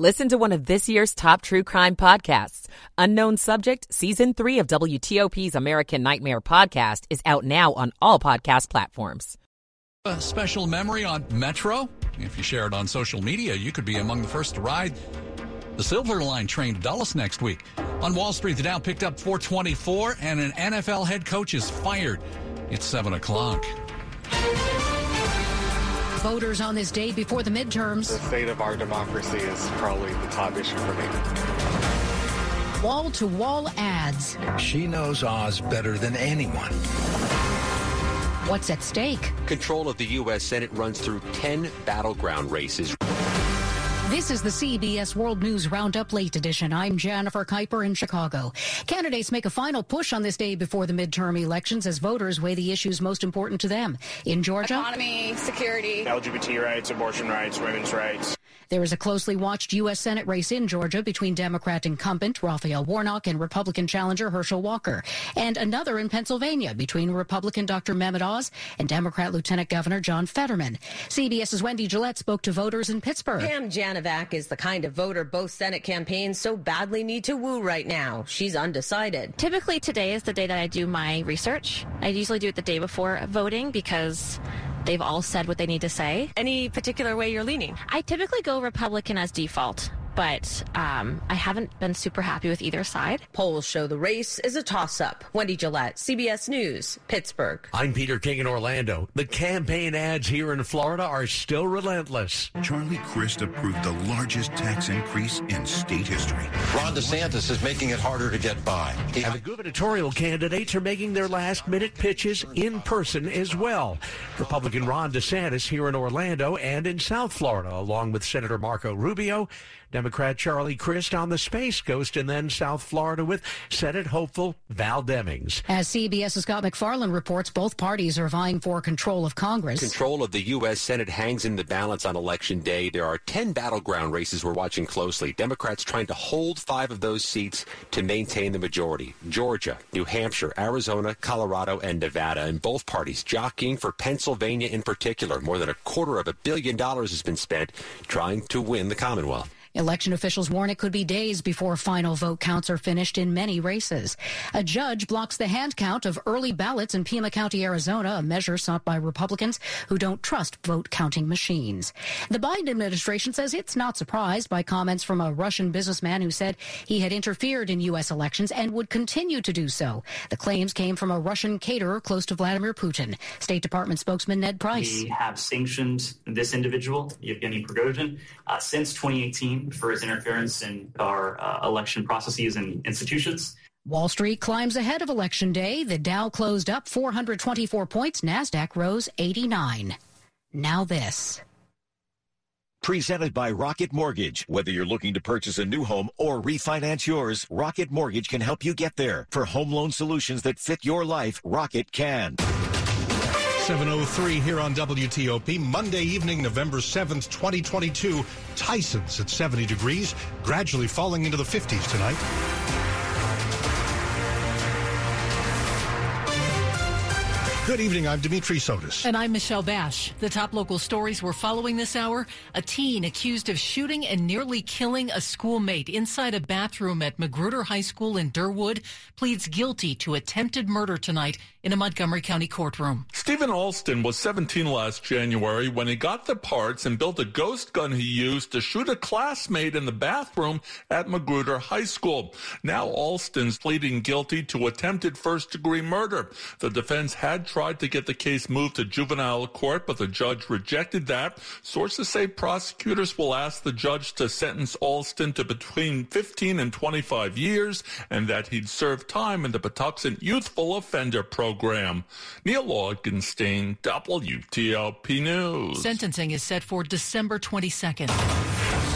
Listen to one of this year's top true crime podcasts. Unknown Subject, Season 3 of WTOP's American Nightmare podcast is out now on all podcast platforms. A special memory on Metro? If you share it on social media, you could be among the first to ride the Silver Line train to Dulles next week. On Wall Street, the Dow picked up 424, and an NFL head coach is fired. It's 7 o'clock. Voters on this day before the midterms. The state of our democracy is probably the top issue for me. Wall to wall ads. She knows Oz better than anyone. What's at stake? Control of the U.S. Senate runs through 10 battleground races. This is the CBS World News Roundup Late Edition. I'm Jennifer Kuiper in Chicago. Candidates make a final push on this day before the midterm elections as voters weigh the issues most important to them. In Georgia, economy, security, LGBT rights, abortion rights, women's rights. There is a closely watched U.S. Senate race in Georgia between Democrat incumbent Raphael Warnock and Republican challenger Herschel Walker, and another in Pennsylvania between Republican Dr. Mehmet Oz and Democrat Lieutenant Governor John Fetterman. CBS's Wendy Gillette spoke to voters in Pittsburgh. Pam Janovac is the kind of voter both Senate campaigns so badly need to woo right now. She's undecided. Typically, today is the day that I do my research. I usually do it the day before voting because They've all said what they need to say. Any particular way you're leaning? I typically go Republican as default but um, I haven't been super happy with either side. Polls show the race is a toss up. Wendy Gillette, CBS News, Pittsburgh. I'm Peter King in Orlando. The campaign ads here in Florida are still relentless. Charlie Crist approved the largest tax increase in state history. Ron DeSantis is making it harder to get by. He- and the gubernatorial candidates are making their last minute pitches in person as well. Republican Ron DeSantis here in Orlando and in South Florida, along with Senator Marco Rubio Democrat Charlie Crist on the Space Coast, and then South Florida with Senate hopeful Val Demings. As CBS's Scott McFarland reports, both parties are vying for control of Congress. Control of the U.S. Senate hangs in the balance on Election Day. There are 10 battleground races we're watching closely. Democrats trying to hold five of those seats to maintain the majority. Georgia, New Hampshire, Arizona, Colorado, and Nevada. And both parties jockeying for Pennsylvania in particular. More than a quarter of a billion dollars has been spent trying to win the Commonwealth. Election officials warn it could be days before final vote counts are finished in many races. A judge blocks the hand count of early ballots in Pima County, Arizona, a measure sought by Republicans who don't trust vote counting machines. The Biden administration says it's not surprised by comments from a Russian businessman who said he had interfered in U.S. elections and would continue to do so. The claims came from a Russian caterer close to Vladimir Putin. State Department spokesman Ned Price. We have sanctioned this individual, Yevgeny Prigozhin, uh, since 2018 for his interference in our uh, election processes and institutions. Wall Street climbs ahead of Election Day. The Dow closed up 424 points. NASDAQ rose 89. Now this. Presented by Rocket Mortgage. Whether you're looking to purchase a new home or refinance yours, Rocket Mortgage can help you get there. For home loan solutions that fit your life, Rocket can. 703 here on WTOP. Monday evening, November 7th, 2022. Tyson's at 70 degrees, gradually falling into the 50s tonight. Good evening. I'm Dimitri Sotis. And I'm Michelle Basch. The top local stories we're following this hour a teen accused of shooting and nearly killing a schoolmate inside a bathroom at Magruder High School in Derwood pleads guilty to attempted murder tonight in a Montgomery County courtroom. Stephen Alston was 17 last January when he got the parts and built a ghost gun he used to shoot a classmate in the bathroom at Magruder High School. Now Alston's pleading guilty to attempted first degree murder. The defense had tried to get the case moved to juvenile court, but the judge rejected that. Sources say prosecutors will ask the judge to sentence Alston to between 15 and 25 years and that he'd serve time in the Patuxent Youthful Offender Program. Neil Augenstein, WTOP News. Sentencing is set for December 22nd.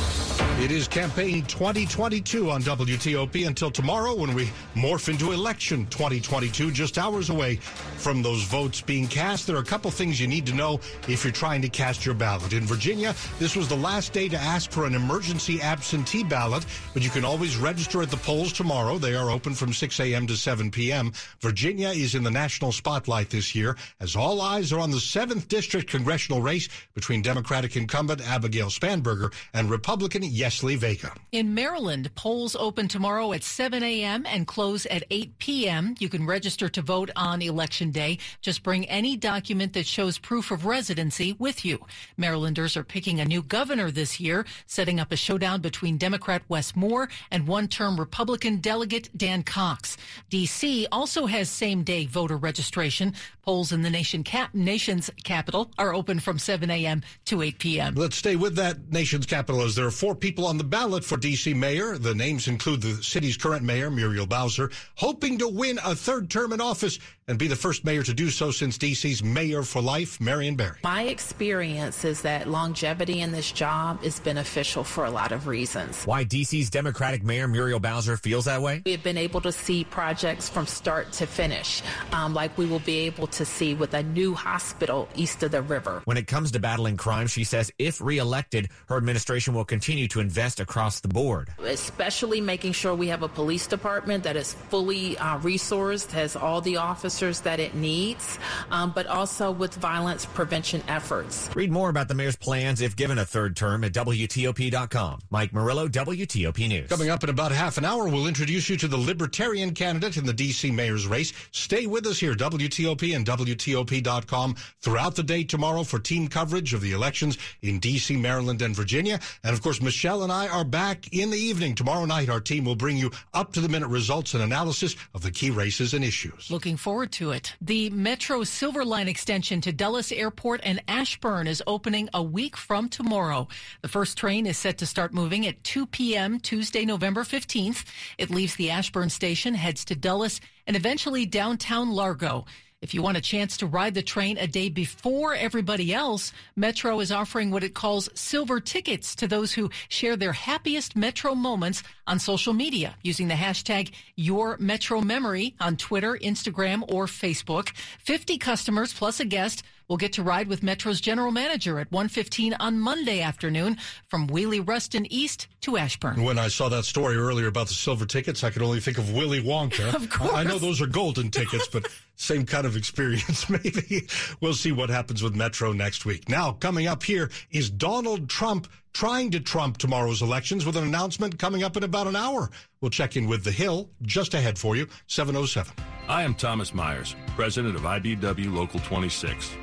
It is campaign 2022 on WTOP until tomorrow when we morph into election 2022, just hours away from those votes being cast. There are a couple things you need to know if you're trying to cast your ballot. In Virginia, this was the last day to ask for an emergency absentee ballot, but you can always register at the polls tomorrow. They are open from 6 a.m. to 7 p.m. Virginia is in the national spotlight this year as all eyes are on the 7th District congressional race between Democratic incumbent Abigail Spanberger and Republican Yesli Vega. In Maryland, polls open tomorrow at 7 a.m. and close at 8 p.m. You can register to vote on election day. Just bring any document that shows proof of residency with you. Marylanders are picking a new governor this year, setting up a showdown between Democrat Wes Moore and one-term Republican delegate Dan Cox. D.C. also has same-day voter registration. Polls in the nation cap- nation's capital are open from 7 a.m. to 8 p.m. Let's stay with that nation's capital as there are four people on the ballot for D.C. mayor. The names include the city's current mayor, Muriel Bowser, hoping to win a third term in office and be the first mayor to do so since D.C.'s mayor for life, Marion Barry. My experience is that longevity in this job is beneficial for a lot of reasons. Why D.C.'s Democratic Mayor Muriel Bowser feels that way? We have been able to see projects from start to finish, um, like we will be able to see with a new hospital east of the river. When it comes to battling crime, she says if reelected, her administration will continue to invest across the board. Especially making sure we have a police department that is fully uh, resourced, has all the officers that it needs, um, but also with violence prevention efforts. Read more about the mayor's plans if given a third term at WTOP.com. Mike Murillo, WTOP News. Coming up in about half an hour, we'll introduce you to the Libertarian candidate in the D.C. mayor's race. Stay with us here, WTOP and WTOP.com throughout the day tomorrow for team coverage of the elections in D.C., Maryland, and Virginia. And of course, Michelle and I are back in the evening. Tomorrow night, our team will bring you up to the minute results and analysis of the key races and issues. Looking forward to it. The Metro Silver Line extension to Dulles Airport and Ashburn is opening a week from tomorrow. The first train is set to start moving at 2 p.m. Tuesday, November 15th. It leaves the Ashburn station, heads to Dulles, and eventually downtown Largo. If you want a chance to ride the train a day before everybody else, Metro is offering what it calls silver tickets to those who share their happiest Metro moments on social media using the hashtag Your Metro Memory on Twitter, Instagram, or Facebook. 50 customers plus a guest will get to ride with Metro's general manager at 1:15 on Monday afternoon from Wiehle-Reston East to Ashburn. When I saw that story earlier about the silver tickets, I could only think of Willy Wonka. Of course. I know those are golden tickets, but same kind of experience maybe. We'll see what happens with Metro next week. Now, coming up here is Donald Trump trying to trump tomorrow's elections with an announcement coming up in about an hour. We'll check in with The Hill just ahead for you, 707. I am Thomas Myers, president of IBEW Local 26.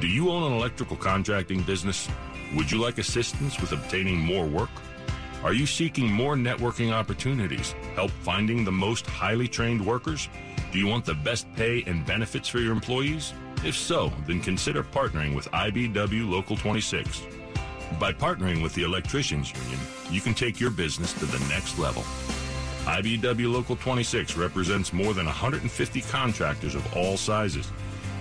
Do you own an electrical contracting business? Would you like assistance with obtaining more work? Are you seeking more networking opportunities? Help finding the most highly trained workers? Do you want the best pay and benefits for your employees? If so, then consider partnering with IBEW Local 26. By partnering with the Electricians Union, you can take your business to the next level. IBEW Local 26 represents more than 150 contractors of all sizes.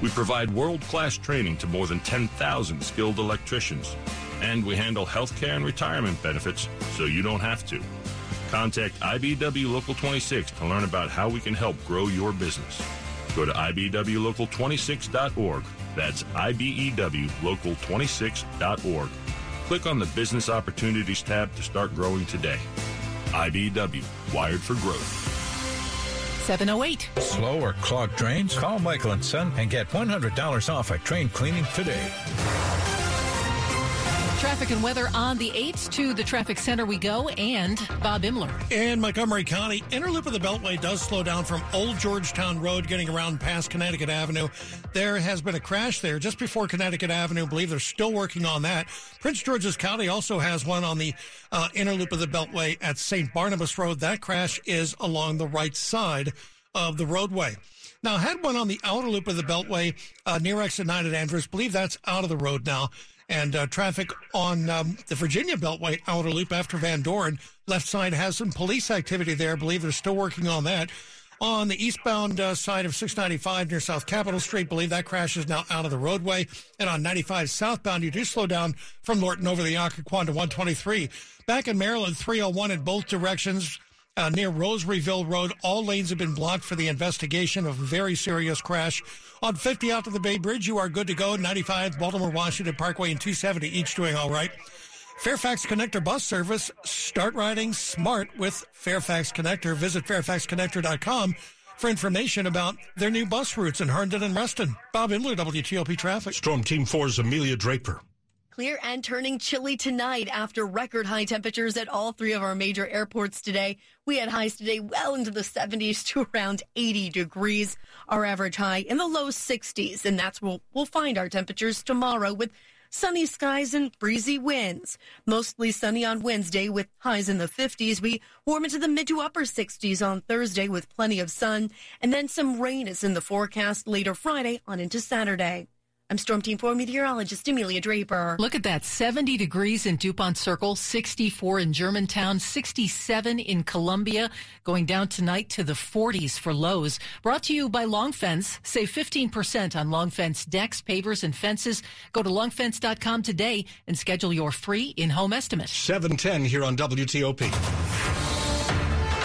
We provide world-class training to more than 10,000 skilled electricians. And we handle healthcare and retirement benefits so you don't have to. Contact IBEW Local 26 to learn about how we can help grow your business. Go to IBEWLocal26.org. That's IBEWLocal26.org. Click on the Business Opportunities tab to start growing today. IBEW, wired for growth. 708. Slow or clogged drains? Call Michael and Son and get $100 off a drain cleaning today. Traffic and weather on the 8th to the traffic center we go and Bob Inman. In Montgomery County, inner loop of the Beltway does slow down from Old Georgetown Road getting around past Connecticut Avenue. There has been a crash there just before Connecticut Avenue. I believe they're still working on that. Prince George's County also has one on the uh, inner loop of the Beltway at St. Barnabas Road. That crash is along the right side of the roadway. Now, I had one on the outer loop of the Beltway uh, near exit 9 at Andrews. believe that's out of the road now and uh, traffic on um, the Virginia Beltway outer loop after Van Dorn. Left side has some police activity there. I believe they're still working on that. On the eastbound uh, side of 695 near South Capitol Street, believe that crash is now out of the roadway. And on 95 southbound, you do slow down from Lorton over the Occoquan to 123. Back in Maryland, 301 in both directions. Uh, near Rosaryville Road. All lanes have been blocked for the investigation of a very serious crash. On 50 out to the Bay Bridge, you are good to go. 95 Baltimore Washington Parkway and 270 each doing all right. Fairfax Connector bus service. Start riding smart with Fairfax Connector. Visit fairfaxconnector.com for information about their new bus routes in Herndon and Reston. Bob Inman, WTOP Traffic. Storm Team 4's Amelia Draper. Clear and turning chilly tonight after record high temperatures at all three of our major airports today. We had highs today well into the 70s to around 80 degrees. Our average high in the low 60s, and that's where we'll find our temperatures tomorrow with sunny skies and breezy winds. Mostly sunny on Wednesday with highs in the 50s. We warm into the mid to upper 60s on Thursday with plenty of sun, and then some rain is in the forecast later Friday on into Saturday. I'm Storm Team 4 meteorologist Amelia Draper. Look at that 70 degrees in DuPont Circle, 64 in Germantown, 67 in Columbia, going down tonight to the 40s for lows. Brought to you by Long Fence. Save 15% on Long Fence decks, pavers, and fences. Go to longfence.com today and schedule your free in home estimate. 710 here on WTOP.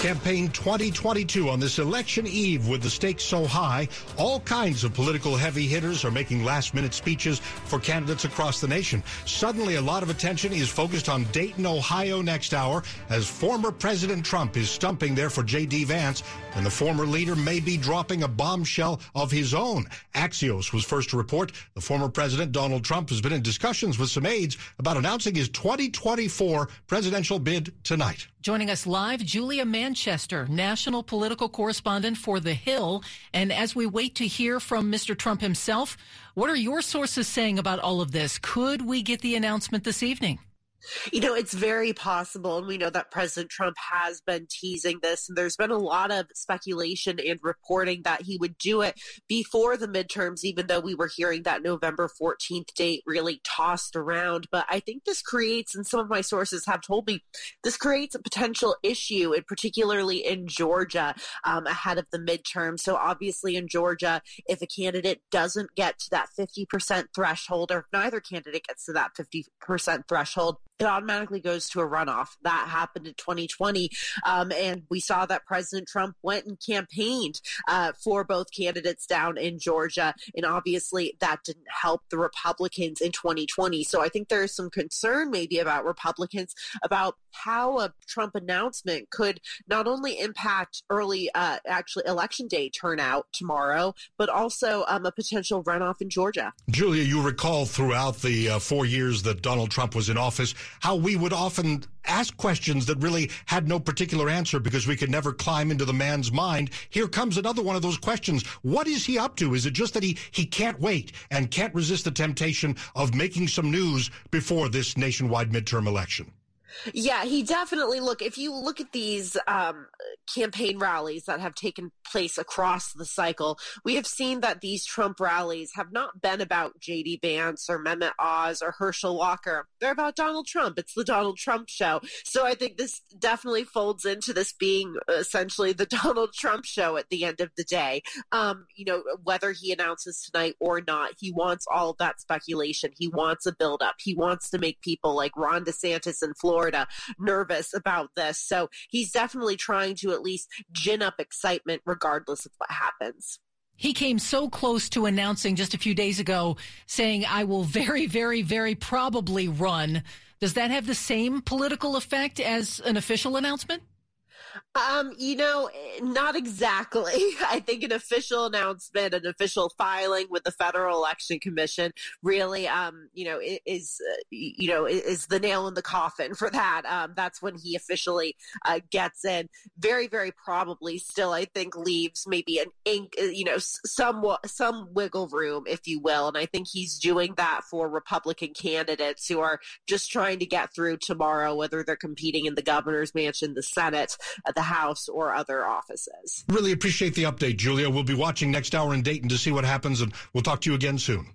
Campaign 2022 on this election eve with the stakes so high, all kinds of political heavy hitters are making last minute speeches for candidates across the nation. Suddenly, a lot of attention is focused on Dayton, Ohio next hour as former President Trump is stumping there for J.D. Vance, and the former leader may be dropping a bombshell of his own. Axios was first to report the former President Donald Trump has been in discussions with some aides about announcing his 2024 presidential bid tonight. Joining us live, Julia Manchester, national political correspondent for The Hill. And as we wait to hear from Mr. Trump himself, what are your sources saying about all of this? Could we get the announcement this evening? You know, it's very possible, and we know that President Trump has been teasing this, and there's been a lot of speculation and reporting that he would do it before the midterms, even though we were hearing that November 14th date really tossed around. But I think this creates, and some of my sources have told me, this creates a potential issue, and particularly in Georgia um, ahead of the midterm. So obviously in Georgia, if a candidate doesn't get to that 50% threshold, or neither candidate gets to that 50% threshold, it automatically goes to a runoff. That happened in 2020. Um, and we saw that President Trump went and campaigned uh, for both candidates down in Georgia. And obviously, that didn't help the Republicans in 2020. So I think there is some concern maybe about Republicans about how a Trump announcement could not only impact early, uh, actually, election day turnout tomorrow, but also um, a potential runoff in Georgia. Julia, you recall throughout the uh, four years that Donald Trump was in office, how we would often ask questions that really had no particular answer because we could never climb into the man's mind. Here comes another one of those questions. What is he up to? Is it just that he, he can't wait and can't resist the temptation of making some news before this nationwide midterm election? Yeah, he definitely look. If you look at these um, campaign rallies that have taken place across the cycle, we have seen that these Trump rallies have not been about J.D. Vance or Mehmet Oz or Herschel Walker. They're about Donald Trump. It's the Donald Trump show. So I think this definitely folds into this being essentially the Donald Trump show at the end of the day. Um, you know, whether he announces tonight or not, he wants all of that speculation. He wants a buildup. He wants to make people like Ron DeSantis in Florida nervous about this. So he's definitely trying to at least gin up excitement regardless of what happens. He came so close to announcing just a few days ago, saying, I will very, very, very probably run. Does that have the same political effect as an official announcement? Um, you know, not exactly. I think an official announcement, an official filing with the Federal Election Commission really, um, you know, is, uh, you know, is the nail in the coffin for that. Um, that's when he officially uh, gets in. Very, very probably still, I think, leaves maybe an ink, uh, you know, some, some wiggle room, if you will. And I think he's doing that for Republican candidates who are just trying to get through tomorrow, whether they're competing in the governor's mansion, the Senate, uh, the House or other offices. Really appreciate the update, Julia. We'll be watching next hour in Dayton to see what happens, and we'll talk to you again soon.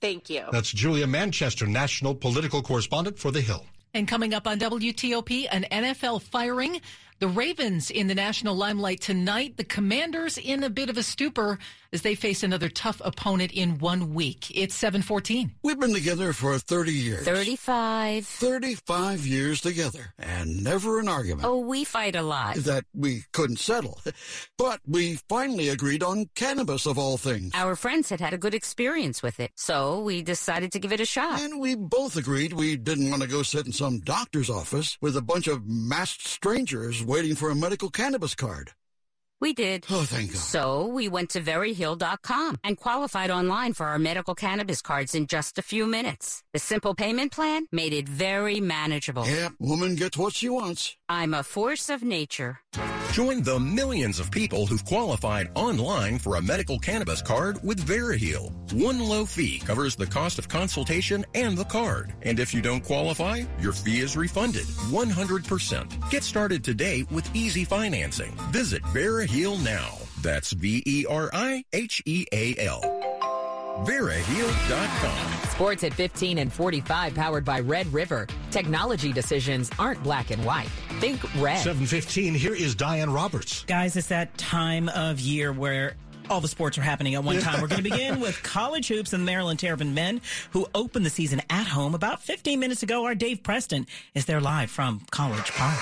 Thank you. That's Julia Manchester, national political correspondent for The Hill. And coming up on WTOP, an NFL firing. The Ravens in the national limelight tonight. The Commanders in a bit of a stupor as they face another tough opponent in one week. It's 714. We've been together for 30 years. 35. 35 years together and never an argument. Oh, we fight a lot. That we couldn't settle. But we finally agreed on cannabis of all things. Our friends had had a good experience with it, so we decided to give it a shot. And we both agreed we didn't want to go sit in some doctor's office with a bunch of masked strangers waiting for a medical cannabis card. We did. Oh, thank God. So we went to veriheal.com and qualified online for our medical cannabis cards in just a few minutes. The simple payment plan made it very manageable. Yep, woman gets what she wants. I'm a force of nature. Join the millions of people who've qualified online for a medical cannabis card with VeriHeal. One low fee covers the cost of consultation and the card. And if you don't qualify, your fee is refunded 100%. Get started today with easy financing. Visit VeriHeal now. That's V-E-R-I-H-E-A-L. VeriHeal.com. Sports at 15 and 45 powered by Red River. Technology decisions aren't black and white. Think red. 715, here is Diane Roberts. Guys, it's that time of year where all the sports are happening at one time. We're going to begin with college hoops and Maryland Terrapin men who opened the season at home about 15 minutes ago. Our Dave Preston is there live from College Park.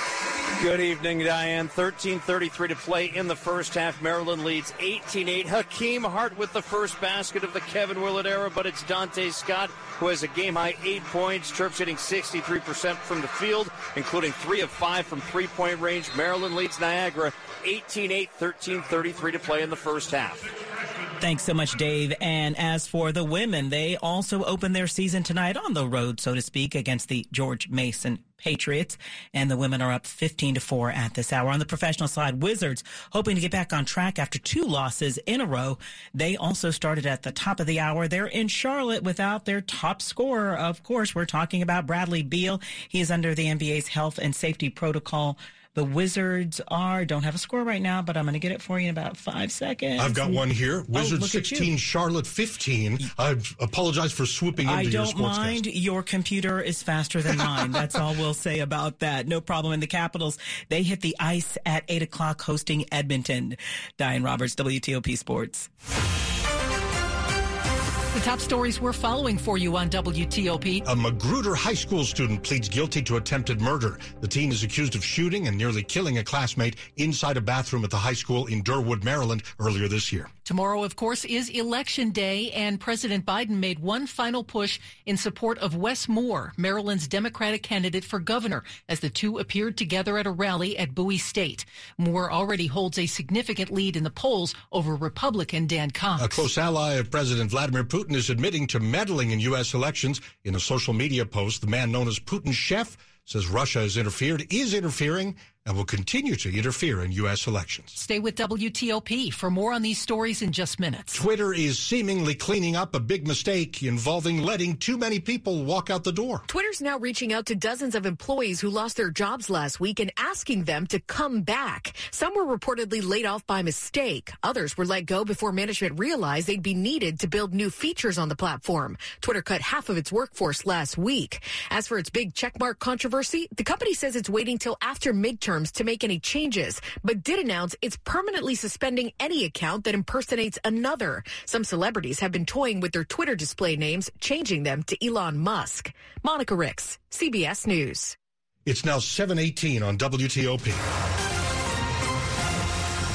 Good evening, Diane. 13.33 to play in the first half. Maryland leads 18-8. Hakim Hart with the first basket of the Kevin Willard era, but it's Donta Scott who has a game-high eight points. Terps hitting 63% from the field, including three of five from three-point range. Maryland leads Niagara 18-8, 13.33 to play in the first half. Thanks so much, Dave. And as for the women, they also open their season tonight on the road, so to speak, against the George Mason Patriots. And the women are up 15 to 4 at this hour. On the professional side, Wizards hoping to get back on track after two losses in a row. They also started at the top of the hour. They're in Charlotte without their top scorer. Of course, we're talking about Bradley Beal. He is under the NBA's health and safety protocol. The Wizards are, don't have a score right now, but I'm going to get it for you in about five seconds. I've got one here. Oh, Wizards oh, 16, Charlotte 15. I apologize for swooping into I don't mind. sportscast. Your computer is faster than mine. That's all we'll say about that. No problem. In the Capitals, they hit the ice at 8 o'clock hosting Edmonton. Diane Roberts, WTOP Sports. The top stories we're following for you on WTOP. A Magruder High School student pleads guilty to attempted murder. The teen is accused of shooting and nearly killing a classmate inside a bathroom at the high school in Derwood, Maryland, earlier this year. Tomorrow, of course, is Election Day, and President Biden made one final push in support of Wes Moore, Maryland's Democratic candidate for governor, as the two appeared together at a rally at Bowie State. Moore already holds a significant lead in the polls over Republican Dan Cox. A close ally of President Vladimir Putin is admitting to meddling in U.S. elections. In a social media post, the man known as Putin's chef says Russia has interfered, is interfering, and will continue to interfere in U.S. elections. Stay with WTOP for more on these stories in just minutes. Twitter is seemingly cleaning up a big mistake involving letting too many people walk out the door. Twitter's now reaching out to dozens of employees who lost their jobs last week and asking them to come back. Some were reportedly laid off by mistake. Others were let go before management realized they'd be needed to build new features on the platform. Twitter cut half of its workforce last week. As for its big checkmark controversy, the company says it's waiting till after midterms to make any changes, but did announce it's permanently suspending any account that impersonates another. Some celebrities have been toying with their Twitter display names, changing them to Elon Musk. Monica Ricks, CBS News. It's now 718 on WTOP.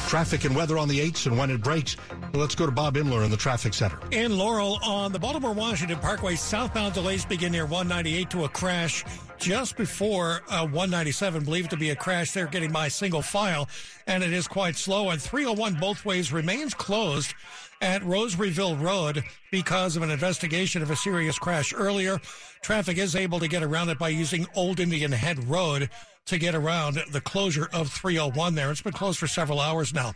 Traffic and weather on the 8s and when it breaks. Let's go to Bob Inman in the traffic center. In Laurel on the Baltimore Washington Parkway, southbound delays begin near 198 to a crash just before uh, 197, believed to be a crash there, getting by single file, and it is quite slow. And 301 both ways remains closed at Rosaryville Road because of an investigation of a serious crash earlier. Traffic is able to get around it by using Old Indian Head Road to get around the closure of 301 there. It's been closed for several hours now.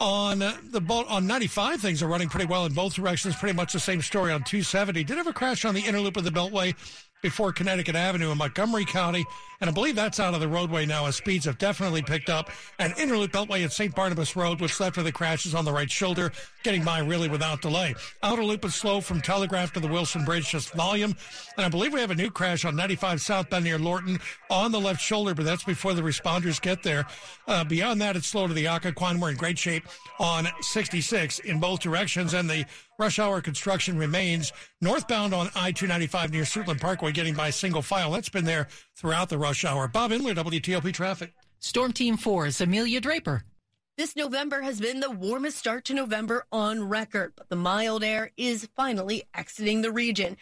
On the on 95, things are running pretty well in both directions. Pretty much the same story on 270. Did have a crash on the inner loop of the Beltway before Connecticut Avenue in Montgomery County. And I believe that's out of the roadway now as speeds have definitely picked up. And Interloop Beltway at St. Barnabas Road, which left of the crashes on the right shoulder, getting by really without delay. Outer loop is slow from Telegraph to the Wilson Bridge, just volume. And I believe we have a new crash on 95 southbound near Lorton on the left shoulder, but that's before the responders get there. Uh, beyond that, it's slow to the Occoquan. We're in great shape on 66 in both directions. And the rush hour construction remains northbound on I-295 near Suitland Parkway, getting by single file. That's been there throughout the rush hour. Bob Inman, WTOP Traffic. Storm Team 4's Amelia Draper. This November has been the warmest start to November on record, but the mild air is finally exiting the region.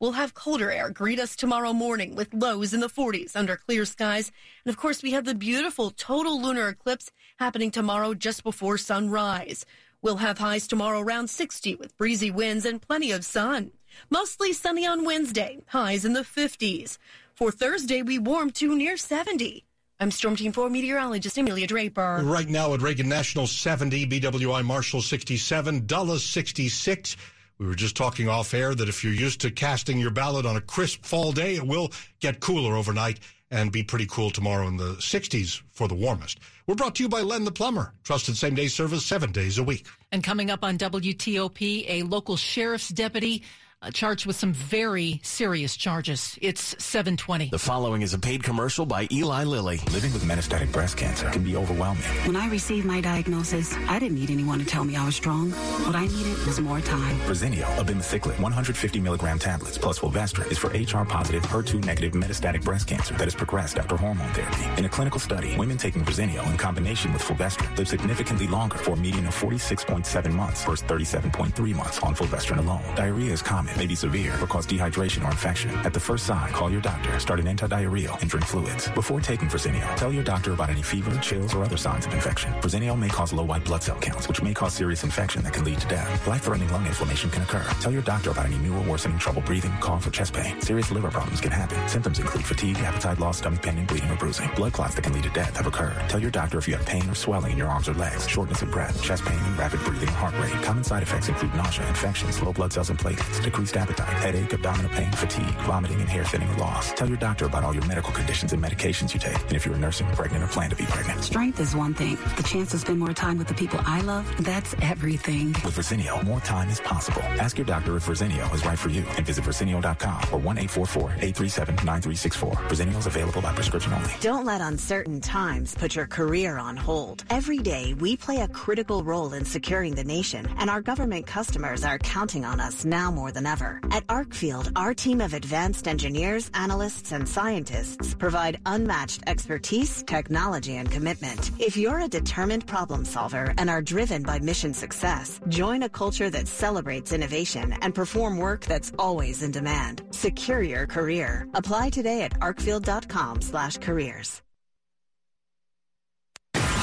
We'll have colder air greet us tomorrow morning with lows in the 40s under clear skies. And of course, we have the beautiful total lunar eclipse happening tomorrow just before sunrise. We'll have highs tomorrow around 60 with breezy winds and plenty of sun. Mostly sunny on Wednesday, highs in the 50s. For Thursday, we warm to near 70. I'm Storm Team 4 meteorologist Amelia Draper. Right now at Reagan National 70, BWI Marshall 67, Dulles 66. We were just talking off air that if you're used to casting your ballot on a crisp fall day, it will get cooler overnight and be pretty cool tomorrow in the 60s for the warmest. We're brought to you by Len the Plumber. Trusted same day service seven days a week. And coming up on WTOP, a local sheriff's deputy uh, charged with some very serious charges. It's 720. The following is a paid commercial by Eli Lilly. Living with metastatic breast cancer can be overwhelming. When I received my diagnosis, I didn't need anyone to tell me I was strong. What I needed was more time. Verzenio, abemaciclib, 150 milligram tablets plus fulvestrant is for HR positive, HER2 negative metastatic breast cancer that has progressed after hormone therapy. In a clinical study, women taking Verzenio in combination with fulvestrant live significantly longer for a median of 46.7 months versus 37.3 months on fulvestrant alone. Diarrhea is common may be severe or cause dehydration or infection. At the first sign, call your doctor, start an antidiarrheal, and drink fluids. Before taking Verzenio, tell your doctor about any fever, chills, or other signs of infection. Verzenio may cause low white blood cell counts, which may cause serious infection that can lead to death. Life-threatening lung inflammation can occur. Tell your doctor about any new or worsening trouble breathing, cough, or chest pain. Serious liver problems can happen. Symptoms include fatigue, appetite loss, stomach pain, and bleeding or bruising. Blood clots that can lead to death have occurred. Tell your doctor if you have pain or swelling in your arms or legs, shortness of breath, chest pain, and rapid breathing heart rate. Common side effects include nausea, infections, low blood cells and platelets, appetite, headache, abdominal pain, fatigue, vomiting, and hair thinning or loss. Tell your doctor about all your medical conditions and medications you take, and if you're nursing, pregnant, or plan to be pregnant. Strength is one thing. The chance to spend more time with the people I love, that's everything. With Verzenio, more time is possible. Ask your doctor if Verzenio is right for you and visit Verzenio.com or 1-844-837-9364. Verzenio is available by prescription only. Don't let uncertain times put your career on hold. Every day, we play a critical role in securing the nation, and our government customers are counting on us now more than ever. At Arcfield, our team of advanced engineers, analysts, and scientists provide unmatched expertise, technology, and commitment. If you're a determined problem solver and are driven by mission success, join a culture that celebrates innovation and perform work that's always in demand. Secure your career. Apply today at arcfield.com slash careers.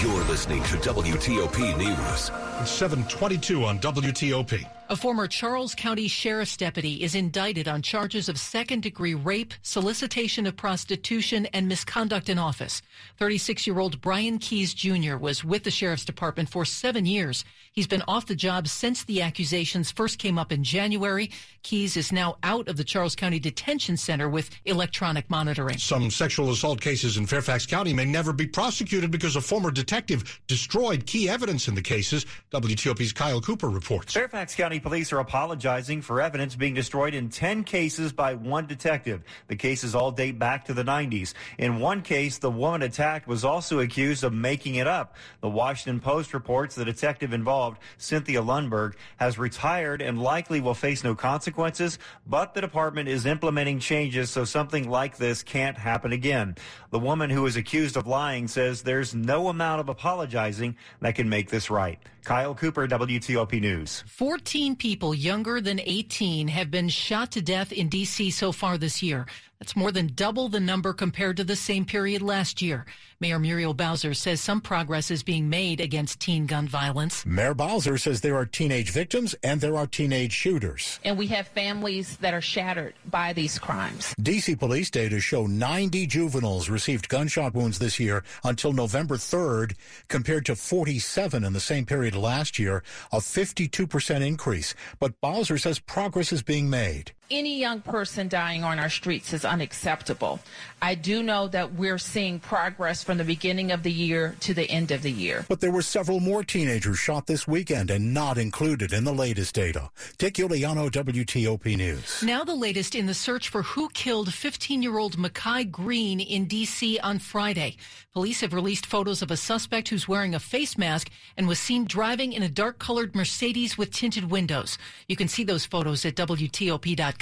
You're listening to WTOP News. 722 on WTOP. A former Charles County Sheriff's deputy is indicted on charges of second degree rape, solicitation of prostitution, and misconduct in office. 36 year old Brian Keys Jr. was with the Sheriff's Department for seven years. He's been off the job since the accusations first came up in January. Keys is now out of the Charles County Detention Center with electronic monitoring. Some sexual assault cases in Fairfax County may never be prosecuted because a former detective destroyed key evidence in the cases. WTOP's Kyle Cooper reports. Fairfax County police are apologizing for evidence being destroyed in 10 cases by one detective. The cases all date back to the 90s. In one case, the woman attacked was also accused of making it up. The Washington Post reports the detective involved, Cynthia Lundberg, has retired and likely will face no consequences, but the department is implementing changes so something like this can't happen again. The woman who is accused of lying says there's no amount of apologizing that can make this right. Kyle Cooper, WTOP News. 14 people younger than 18 have been shot to death in D.C. so far this year. That's more than double the number compared to the same period last year. Mayor Muriel Bowser says some progress is being made against teen gun violence. Mayor Bowser says there are teenage victims and there are teenage shooters. And we have families that are shattered by these crimes. DC police data show 90 juveniles received gunshot wounds this year until November 3rd, compared to 47 in the same period last year, a 52% increase. But Bowser says progress is being made any young person dying on our streets is unacceptable. I do know that we're seeing progress from the beginning of the year to the end of the year. But there were several more teenagers shot this weekend and not included in the latest data. Dick Uliano, WTOP News. Now the latest in the search for who killed 15-year-old Makai Green in D.C. on Friday. Police have released photos of a suspect who's wearing a face mask and was seen driving in a dark-colored Mercedes with tinted windows. You can see those photos at WTOP.com.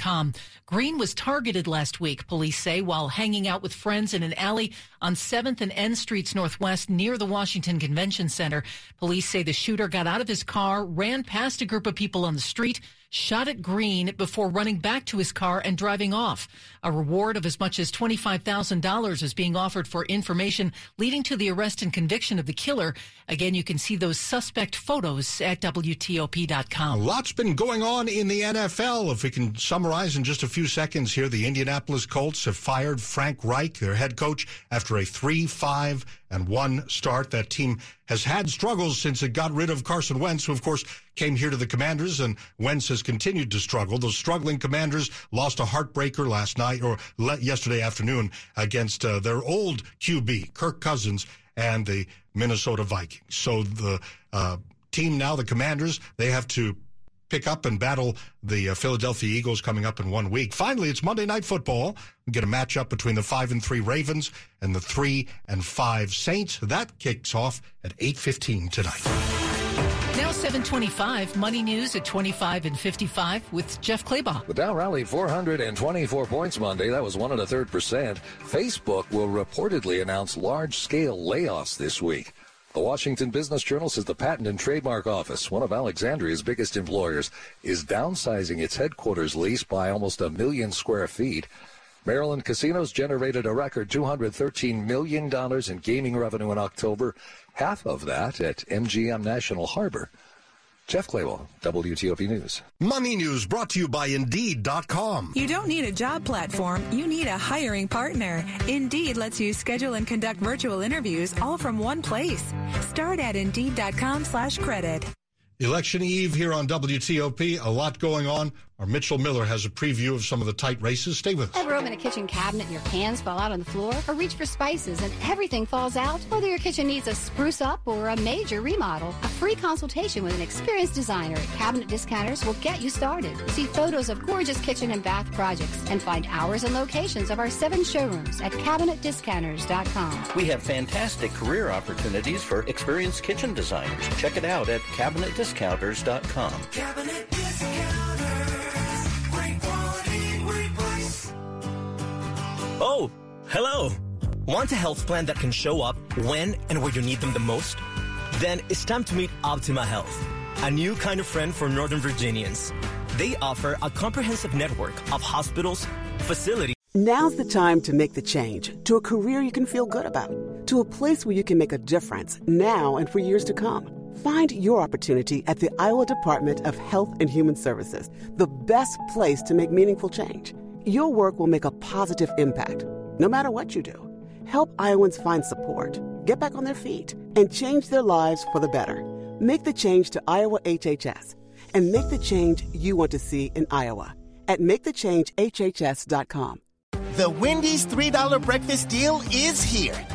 Green was targeted last week, police say, while hanging out with friends in an alley on 7th and N Streets Northwest near the Washington Convention Center. Police say the shooter got out of his car, ran past a group of people on the street, shot at Green before running back to his car and driving off. A reward of as much as $25,000 is being offered for information leading to the arrest and conviction of the killer. Again, you can see those suspect photos at WTOP.com. A lot's been going on in the NFL. If we can summarize in just a few seconds here, the Indianapolis Colts have fired Frank Reich, their head coach, after a 3 5 and 1 start. That team has had struggles since it got rid of Carson Wentz, who, of course, came here to the Commanders, and Wentz has continued to struggle. Those struggling Commanders lost a heartbreaker last night or yesterday afternoon against uh, their old QB, Kirk Cousins, and the Minnesota Vikings. So the uh, team now, the Commanders, they have to pick up and battle the uh, Philadelphia Eagles coming up in one week. Finally, it's Monday Night Football. We get a matchup between the five and three Ravens and the three and five Saints. That kicks off at eight fifteen tonight. Now 725, Money News at 25 and 55 with Jeff Clabaugh. The Dow rallied 424 points Monday. That was one and a third percent. Facebook will reportedly announce large-scale layoffs this week. The Washington Business Journal says the Patent and Trademark Office, one of Alexandria's biggest employers, is downsizing its headquarters lease by almost a million square feet. Maryland casinos generated a record $213 million in gaming revenue in October, half of that at MGM National Harbor. Jeff Clabaugh, WTOP News. Money News brought to you by Indeed.com. You don't need a job platform, you need a hiring partner. Indeed lets you schedule and conduct virtual interviews all from one place. Start at Indeed.com slash credit. Election Eve here on WTOP. A lot going on. Our Mitchell Miller has a preview of some of the tight races. Stay with us. Have room in a kitchen cabinet and your pans fall out on the floor? Or reach for spices and everything falls out? Whether your kitchen needs a spruce up or a major remodel, a free consultation with an experienced designer at Cabinet Discounters will get you started. See photos of gorgeous kitchen and bath projects and find hours and locations of our seven showrooms at CabinetDiscounters.com. We have fantastic career opportunities for experienced kitchen designers. Check it out at CabinetDiscounters.com. Cabinet Discounters. Oh, hello. Want a health plan that can show up when and where you need them the most? Then it's time to meet Optima Health, a new kind of friend for Northern Virginians. They offer a comprehensive network of hospitals, facilities. Now's the time to make the change to a career you can feel good about, to a place where you can make a difference now and for years to come. Find your opportunity at the Iowa Department of Health and Human Services, the best place to make meaningful change. Your work will make a positive impact, no matter what you do. Help Iowans find support, get back on their feet, and change their lives for the better. Make the change to Iowa HHS and make the change you want to see in Iowa at makethechangehhs.com. The Wendy's $3 breakfast deal is here.